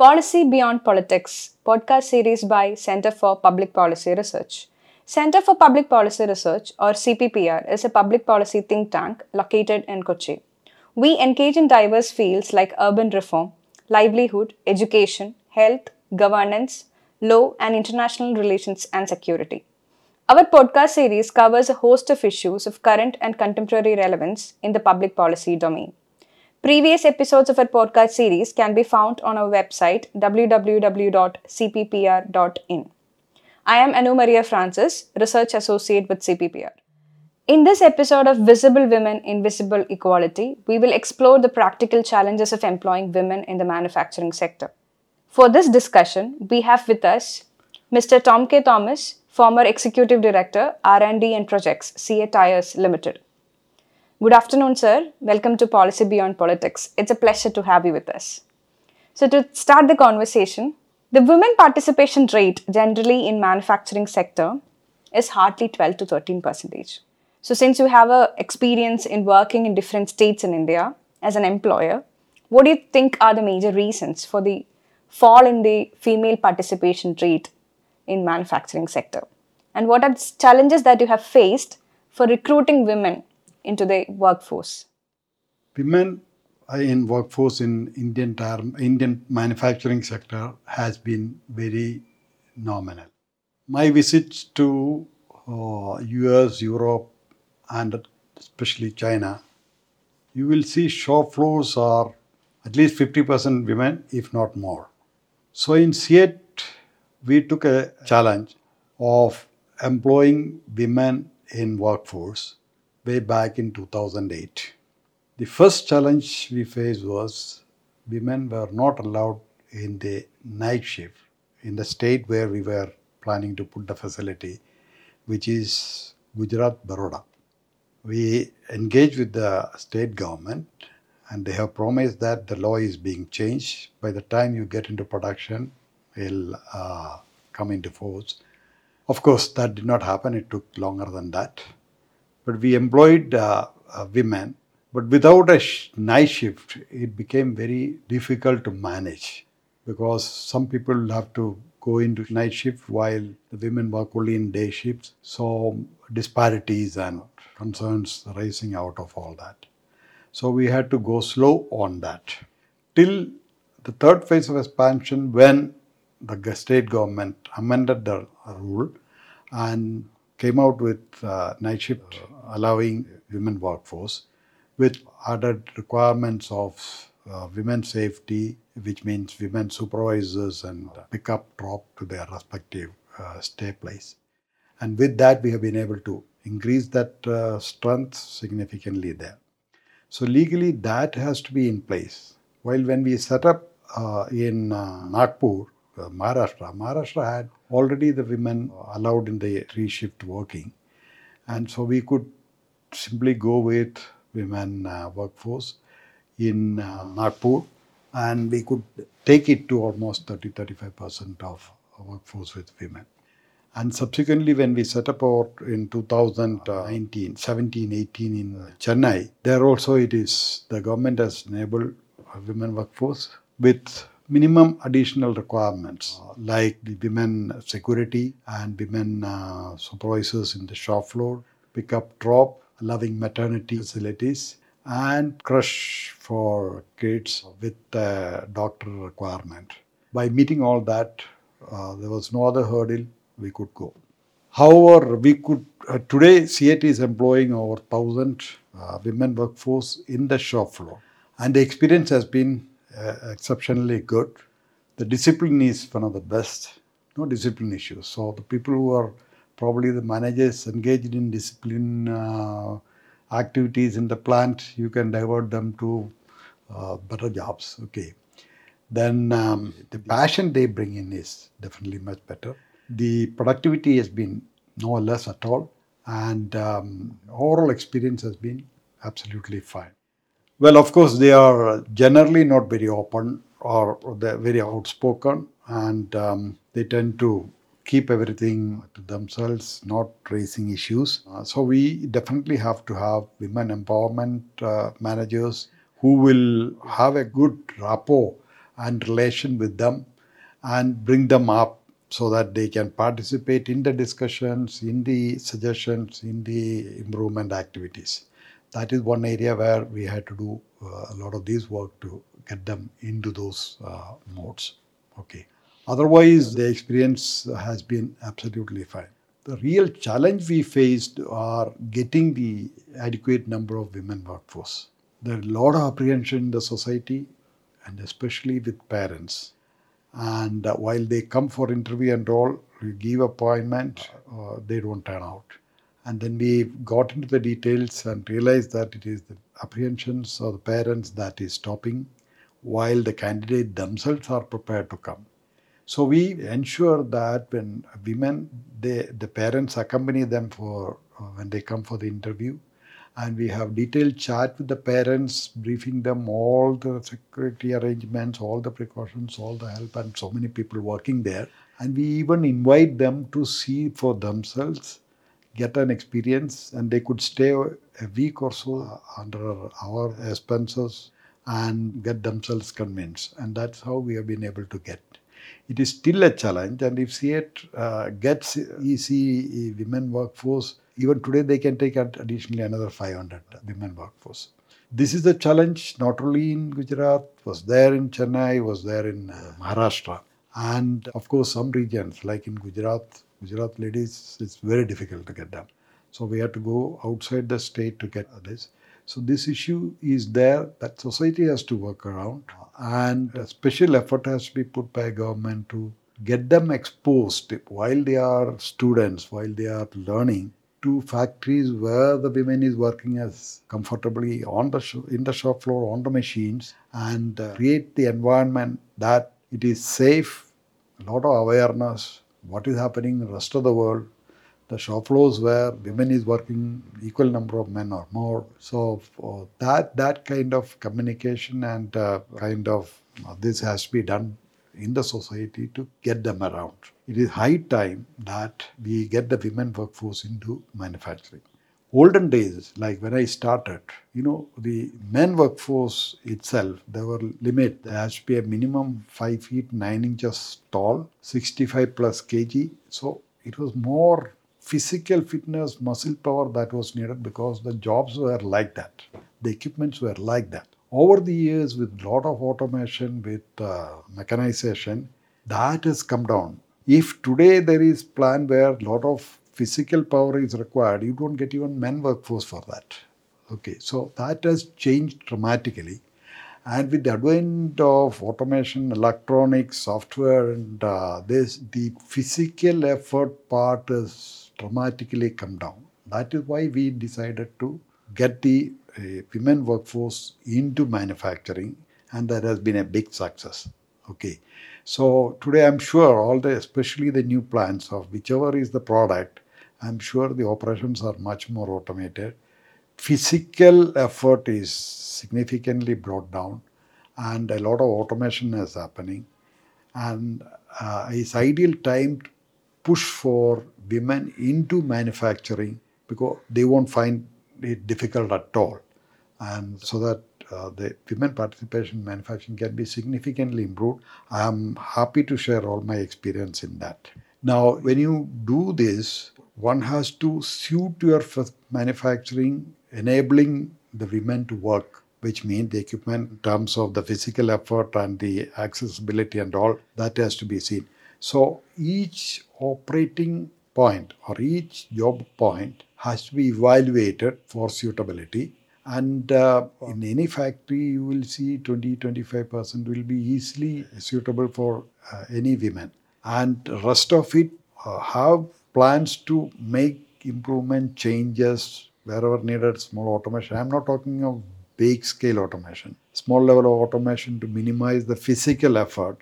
Policy Beyond Politics, podcast series by Center for Public Policy Research. Center for Public Policy Research, or CPPR, is a public policy think tank located in Kochi. We engage in diverse fields like urban reform, livelihood, education, health, governance, law, and international relations and security. Our podcast series covers a host of issues of current and contemporary relevance in the public policy domain. Previous episodes of our podcast series can be found on our website www.cppr.in. I am Anu Maria Francis, Research Associate with CPPR. In this episode of Visible Women, Invisible Equality, we will explore the practical challenges of employing women in the manufacturing sector. For this discussion, we have with us Mr. Tom K. Thomas, former Executive Director, R&D and Projects, CEAT Tires Limited. Good afternoon, sir. Welcome to Policy Beyond Politics. It's a pleasure to have you with us. So, to start the conversation, the women participation rate generally in manufacturing sector is hardly 12 to 13 percentage. So, since you have a experience in working in different states in India as an employer, what do you think are the major reasons for the fall in the female participation rate in manufacturing sector? And what are the challenges that you have faced for recruiting women into the workforce? Women in workforce in Indian term, Indian manufacturing sector has been very nominal. My visits to uh, US, Europe, and especially China, you will see shop floors are at least 50% women, if not more. So in CEAT, we took a challenge of employing women in workforce way back in 2008. The first challenge we faced was women were not allowed in the night shift in the state where we were planning to put the facility, which is Gujarat, Baroda. We engaged with the state government and they have promised that the law is being changed. By the time you get into production, it'll uh, come into force. Of course, that did not happen. It took longer than that. But we employed uh, uh, women, but without a sh- night shift, it became very difficult to manage because some people have to go into night shift while the women work only in day shifts. So disparities and concerns rising out of all that. So we had to go slow on that. Till the third phase of expansion, when the state government amended the rule and came out with uh, night shift allowing women workforce with added requirements of uh, women safety, which means women supervisors and pick up drop to their respective uh, stay place. And with that, we have been able to increase that uh, strength significantly there. So legally, that has to be in place. While when we set up uh, in uh, Nagpur, uh, Maharashtra, Maharashtra had already the women allowed in the three shift working, and so we could simply go with women uh, workforce in uh, Nagpur, and we could take it to almost 30-35 percent of workforce with women. And subsequently, when we set up our in 2019, 17, 18 in Chennai, there also it is the government has enabled women workforce with minimum additional requirements like the women security and women uh, supervisors in the shop floor, pick up drop, allowing maternity facilities, and crush for kids with doctor requirement. By meeting all that, uh, there was no other hurdle we could go. However, we could uh, today CEAT is employing over thousand uh, women workforce in the shop floor, and the experience has been exceptionally good. The discipline is one of the best. No discipline issues. So the people who are probably the managers engaged in discipline uh, activities in the plant, you can divert them to uh, better jobs. Okay. Then um, the passion they bring in is definitely much better the productivity has been no less at all, and um, overall experience has been absolutely fine. Well, of course, they are generally not very open or they're very outspoken, and um, they tend to keep everything to themselves, not raising issues. Uh, so we definitely have to have women empowerment uh, managers who will have a good rapport and relation with them and bring them up so that they can participate in the discussions, in the suggestions, in the improvement activities. That is one area where we had to do uh, a lot of this work to get them into those uh, modes. Okay. Otherwise, the experience has been absolutely fine. The real challenge we faced are getting the adequate number of women workforce. There are a lot of apprehension in the society and especially with parents. And uh, while they come for interview and all, we give appointment, uh, they don't turn out. And then we got into the details and realized that it is the apprehensions of the parents that is stopping, while the candidate themselves are prepared to come. So we ensure that when women, they, the parents accompany them for uh, when they come for the interview, and we have detailed chat with the parents, briefing them all the security arrangements, all the precautions, all the help, and so many people working there. And we even invite them to see for themselves, get an experience, and they could stay a week or so under our expenses and get themselves convinced. And that's how we have been able to get it is still a challenge. And if CEAT uh, gets easy women workforce, even today they can take additionally another 500 women workforce. This is a challenge not only in Gujarat, was there in Chennai, was there in uh, Maharashtra. And of course, some regions like in Gujarat, Gujarat ladies, it's very difficult to get them. So we have to go outside the state to get this. So this issue is there that society has to work around and a special effort has to be put by government to get them exposed while they are students, while they are learning to factories where the women is working as comfortably on the sh- in the shop floor on the machines and uh, create the environment that it is safe a lot of awareness what is happening in the rest of the world the shop floors where women is working equal number of men or more. So that that kind of communication and uh, kind of uh, this has to be done in the society to get them around. It is high time that we get the women workforce into manufacturing. Olden days, like when I started, you know, the men workforce itself, there were limit. There has to be a minimum five feet nine inches tall, 65 plus kg. So it was more physical fitness, muscle power that was needed because the jobs were like that. The equipments were like that. Over the years, with lot of automation, with uh, mechanization, that has come down. If today there is plan where lot of physical power is required, you don't get even men workforce for that. Okay, so that has changed dramatically. And with the advent of automation, electronics, software, and uh, this, the physical effort part has dramatically come down. That is why we decided to get the uh, women workforce into manufacturing, and that has been a big success. Okay, so today I'm sure all the, especially the new plants of whichever is the product, I'm sure the operations are much more automated. Physical effort is significantly brought down, and a lot of automation is happening. And uh, it's ideal time to push for women into manufacturing because they won't find it difficult at all. And so that uh, the women participation in manufacturing can be significantly improved. I am happy to share all my experience in that. Now, when you do this, one has to suit your manufacturing, enabling the women to work, which means the equipment in terms of the physical effort and the accessibility and all, that has to be seen. So each operating point or each job point has to be evaluated for suitability. And uh, in any factory, you will see 20 25% will be easily suitable for uh, any women. And rest of it uh, have plans to make improvement changes wherever needed, small automation. I'm not talking of big scale automation, small level of automation to minimize the physical effort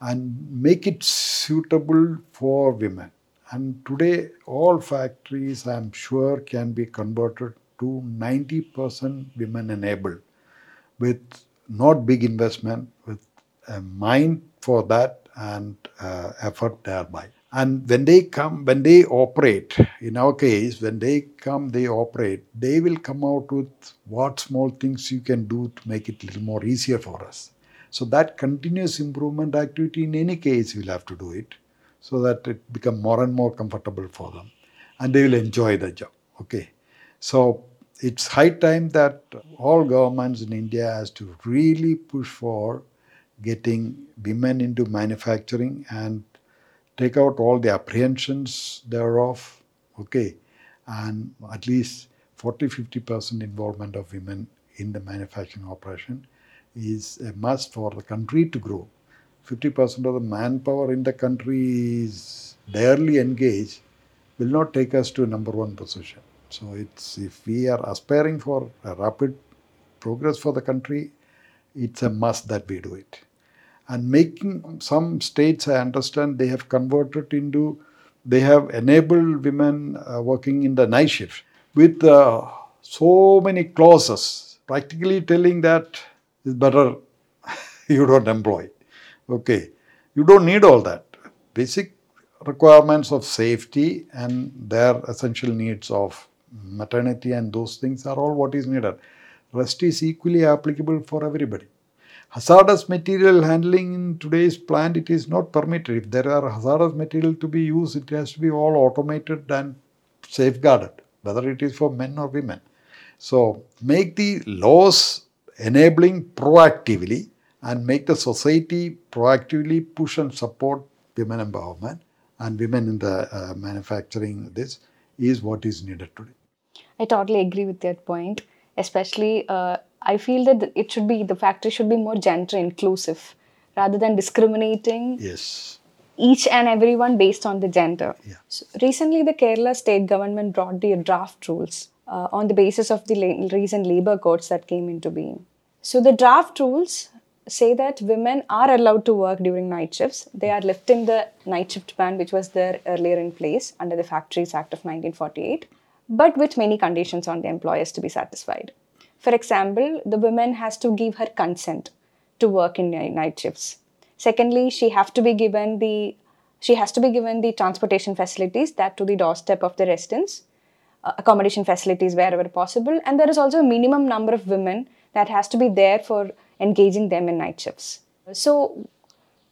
and make it suitable for women. And today, all factories, I'm sure, can be converted to 90% women enabled with not big investment, with a mind for that and uh, effort thereby. And when they come, when they operate, in our case, when they come, they operate, they will come out with what small things you can do to make it a little more easier for us. So that continuous improvement activity in any case we'll have to do it so that it become more and more comfortable for them and they will enjoy the job. Okay. So it's high time that all governments in India has to really push for getting women into manufacturing and take out all the apprehensions thereof. Okay. And at least 40 50% involvement of women in the manufacturing operation is a must for the country to grow. 50% of the manpower in the country is barely engaged, will not take us to number one position. So it's if we are aspiring for a rapid progress for the country, it's a must that we do it. And making some states, I understand, they have converted into, they have enabled women uh, working in the night shift with uh, so many clauses, practically telling that it's better you don't employ. Okay, you don't need all that. Basic requirements of safety and their essential needs of maternity and those things are all what is needed. Rest is equally applicable for everybody. Hazardous material handling in today's plant, it is not permitted. If there are hazardous material to be used, it has to be all automated and safeguarded, whether it is for men or women. So make the laws enabling proactively and make the society proactively push and support women empowerment and women in the uh, manufacturing this is what is needed today. I totally agree with that point. Especially, uh, I feel that it should be the factory should be more gender inclusive rather than discriminating. Yes. Each and everyone based on the gender. Yeah. So recently, the Kerala state government brought the draft rules uh, on the basis of the la- recent labor codes that came into being. So the draft rules say that women are allowed to work during night shifts. They are lifting the night shift ban, which was there earlier in place under the Factories Act of 1948, but with many conditions on the employers to be satisfied. For example, the woman has to give her consent to work in night shifts. Secondly, she have to be given the she has to be given the transportation facilities that to the doorstep of the residence, uh, accommodation facilities wherever possible, and there is also a minimum number of women that has to be there for engaging them in night shifts. So,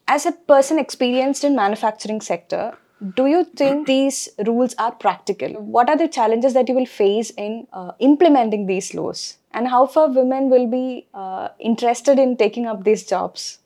as a person experienced in manufacturing sector, do you think these rules are practical? What are the challenges that you will face in uh, implementing these laws? And how far women will be uh, interested in taking up these jobs?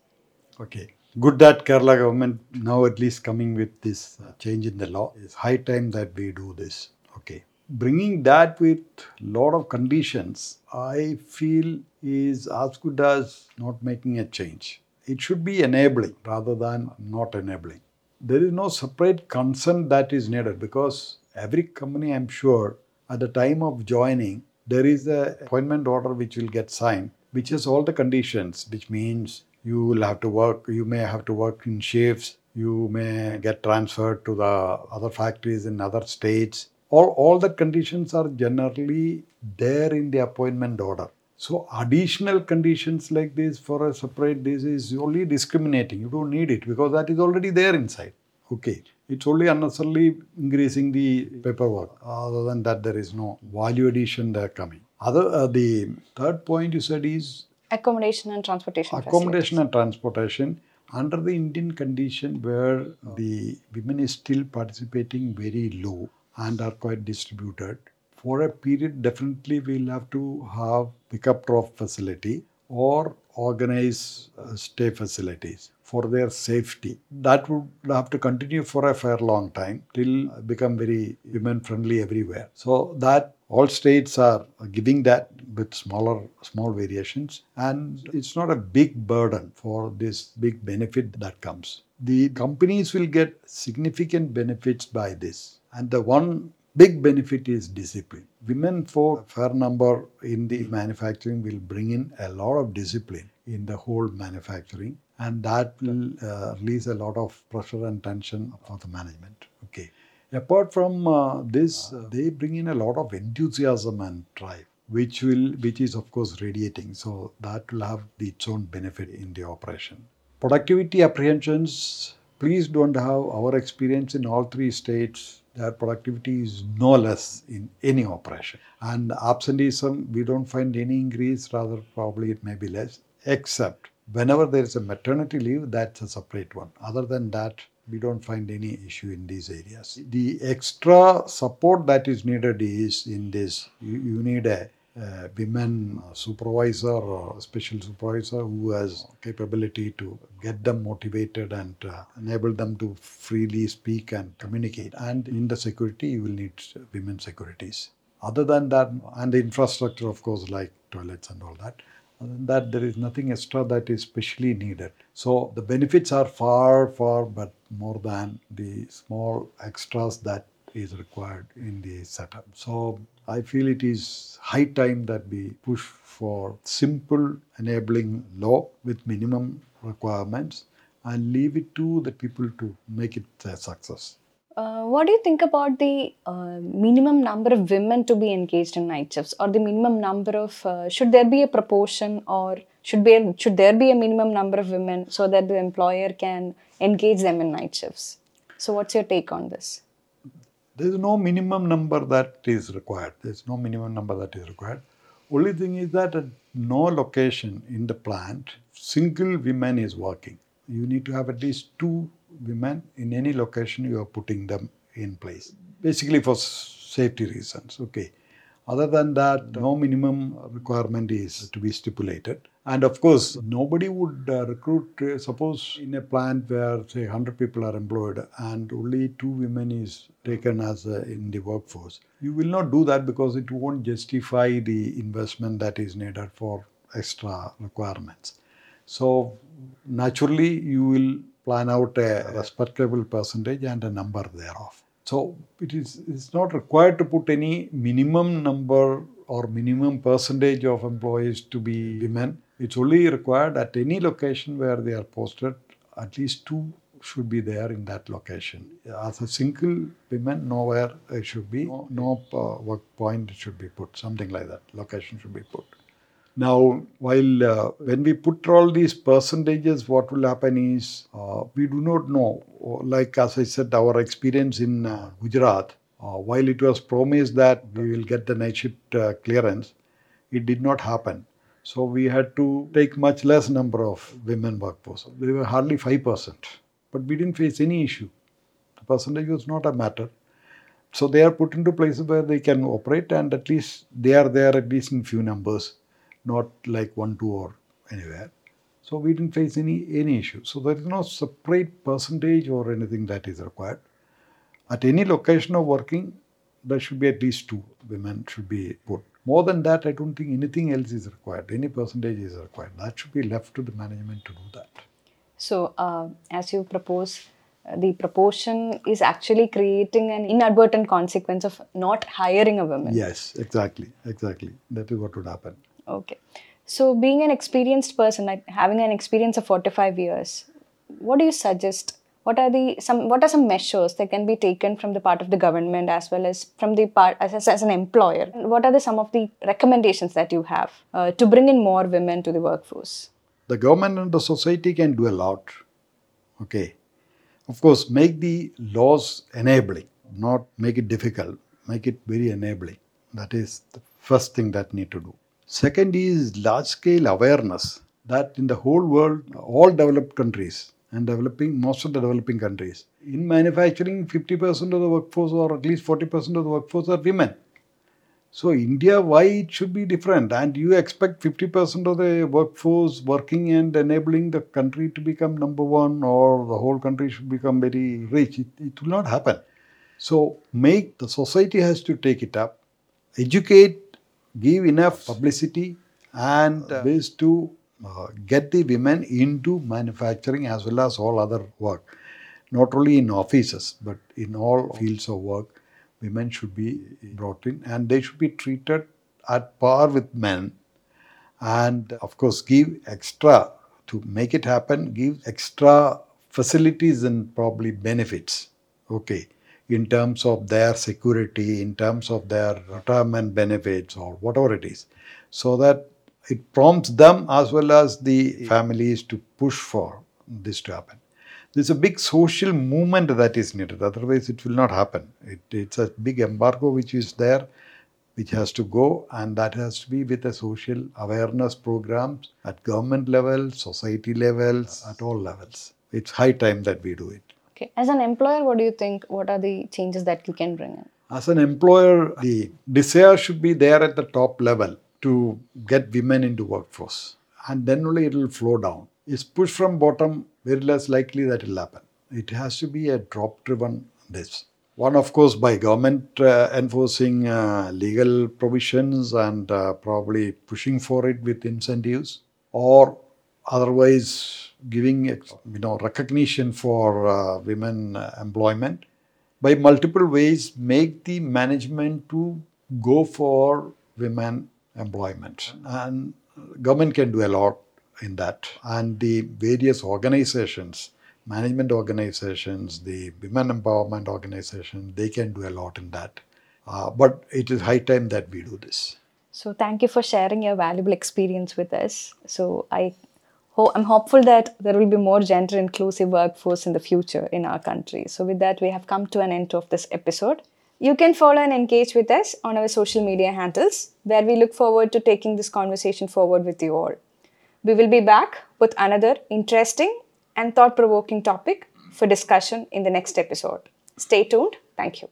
Okay. Good that Kerala government now at least coming with this uh, change in the law. It's high time that we do this. Okay. Bringing that with lot of conditions, I feel is as good as not making a change. It should be enabling rather than not enabling. There is no separate consent that is needed because every company, I'm sure, at the time of joining, there is a appointment order which will get signed, which has all the conditions, which means you will have to work, you may have to work in shifts, you may get transferred to the other factories in other states. All, all the conditions are generally there in the appointment order. So additional conditions like this for a separate this is only discriminating. You don't need it because that is already there inside. Okay. It's only unnecessarily increasing the paperwork. Other than that, there is no value addition there coming. Other uh, the third point you said is Accommodation and transportation. accommodation and transportation under the Indian condition where the women is still participating very low and are quite distributed. For a period, definitely we'll have to have pickup drop facility or organize uh, stay facilities for their safety. That would have to continue for a fair long time till become very women friendly everywhere. So that all states are giving that with smaller small variations. And it's not a big burden for this big benefit that comes. The companies will get significant benefits by this. And the one big benefit is discipline. Women for a fair number in the manufacturing will bring in a lot of discipline in the whole manufacturing and that will uh, release a lot of pressure and tension for the management. Okay. Apart from uh, this uh, they bring in a lot of enthusiasm and drive which will which is of course radiating. So that will have its own benefit in the operation. Productivity apprehensions. Please don't have our experience in all three states their productivity is no less in any operation. And absenteeism we don't find any increase rather probably it may be less except Whenever there is a maternity leave, that's a separate one. Other than that, we don't find any issue in these areas. The extra support that is needed is in this. You, you need a, a women supervisor or special supervisor who has capability to get them motivated and uh, enable them to freely speak and communicate. And in the security, you will need women securities. Other than that, and the infrastructure, of course, like toilets and all that. That, there is nothing extra that is specially needed. So the benefits are far, far, but more than the small extras that is required in the setup. So I feel it is high time that we push for simple enabling law with minimum requirements and leave it to the people to make it a success. Uh, what do you think about the uh, minimum number of women to be engaged in night shifts, or the minimum number of uh, should there be a proportion, or should be should there be a minimum number of women so that the employer can engage them in night shifts? So, what's your take on this? There is no minimum number that is required. There is no minimum number that is required. Only thing is that at no location in the plant, single woman is working. You need to have at least two women in any location you are putting them in place. Basically for safety reasons. Okay. Other than that, no minimum requirement is to be stipulated. And of course, nobody would uh, recruit, uh, suppose in a plant where say 100 people are employed and only two women is taken as uh, in the workforce. You will not do that because it won't justify the investment that is needed for extra requirements. So naturally, you will plan out a respectable percentage and a number thereof. So it is it's not required to put any minimum number or minimum percentage of employees to be women. It's only required at any location where they are posted, at least two should be there in that location. As a single women, nowhere it should be, no, no uh, work point should be put, something like that. Location should be put. Now, while uh, when we put all these percentages, what will happen is uh, we do not know. Like as I said, our experience in uh, Gujarat, uh, while it was promised that we will get the night shift uh, clearance, it did not happen. So we had to take much less number of women workforce. They were hardly five percent, but we didn't face any issue. The percentage was not a matter. So they are put into places where they can operate, and at least they are there at least in few numbers not like one, two, or anywhere. So we didn't face any any issue. So there is no separate percentage or anything that is required. At any location of working, there should be at least two women should be put. More than that, I don't think anything else is required. Any percentage is required. That should be left to the management to do that. So, uh, as you propose, uh, the proportion is actually creating an inadvertent consequence of not hiring a woman. Yes, exactly, exactly. That is what would happen. Okay. So, being an experienced person, like having an experience of 45 years, what do you suggest? What are the some what are some measures that can be taken from the part of the government as well as from the part as, as an employer? What are the some of the recommendations that you have uh, to bring in more women to the workforce? The government and the society can do a lot. Okay. Of course, make the laws enabling, not make it difficult, make it very enabling. That is the first thing that need to do. Second is large scale awareness that in the whole world, all developed countries and developing, most of the developing countries, in manufacturing, 50% of the workforce or at least 40% of the workforce are women. So, India, why it should be different? And you expect 50% of the workforce working and enabling the country to become number one or the whole country should become very rich. It, it will not happen. So, make the society has to take it up, educate give enough publicity and uh, ways to uh, get the women into manufacturing as well as all other work. Not only in offices, but in all fields of work, women should be brought in and they should be treated at par with men. And of course, give extra to make it happen, give extra facilities and probably benefits. Okay in terms of their security, in terms of their retirement benefits, or whatever it is, so that it prompts them as well as the families to push for this to happen. There's a big social movement that is needed, otherwise, it will not happen. It, it's a big embargo which is there. which has to go, and that has to be with a social awareness programs at government level, society levels, at all levels. It's high time that we do it. Okay. As an employer, what do you think? What are the changes that you can bring in? As an employer, the desire should be there at the top level to get women into workforce, and then only it will flow down. It's pushed from bottom, very less likely that it will happen. It has to be a drop-driven this. One, of course, by government uh, enforcing uh, legal provisions and uh, probably pushing for it with incentives, or otherwise giving you know recognition for uh, women employment by multiple ways make the management to go for women employment. And government can do a lot in that. And the various organizations management organizations the women empowerment organizations they can do a lot in that. Uh, but it is high time that we do this. So thank you for sharing your valuable experience with us. So i ho- i'm hopeful that there will be more gender inclusive workforce in the future in our country so with that we have come to an end of this episode you can follow and engage with us on our social media handles, where we look forward to taking this conversation forward with you all. We will be back with another interesting and thought provoking topic for discussion in the next episode. Stay tuned. Thank you.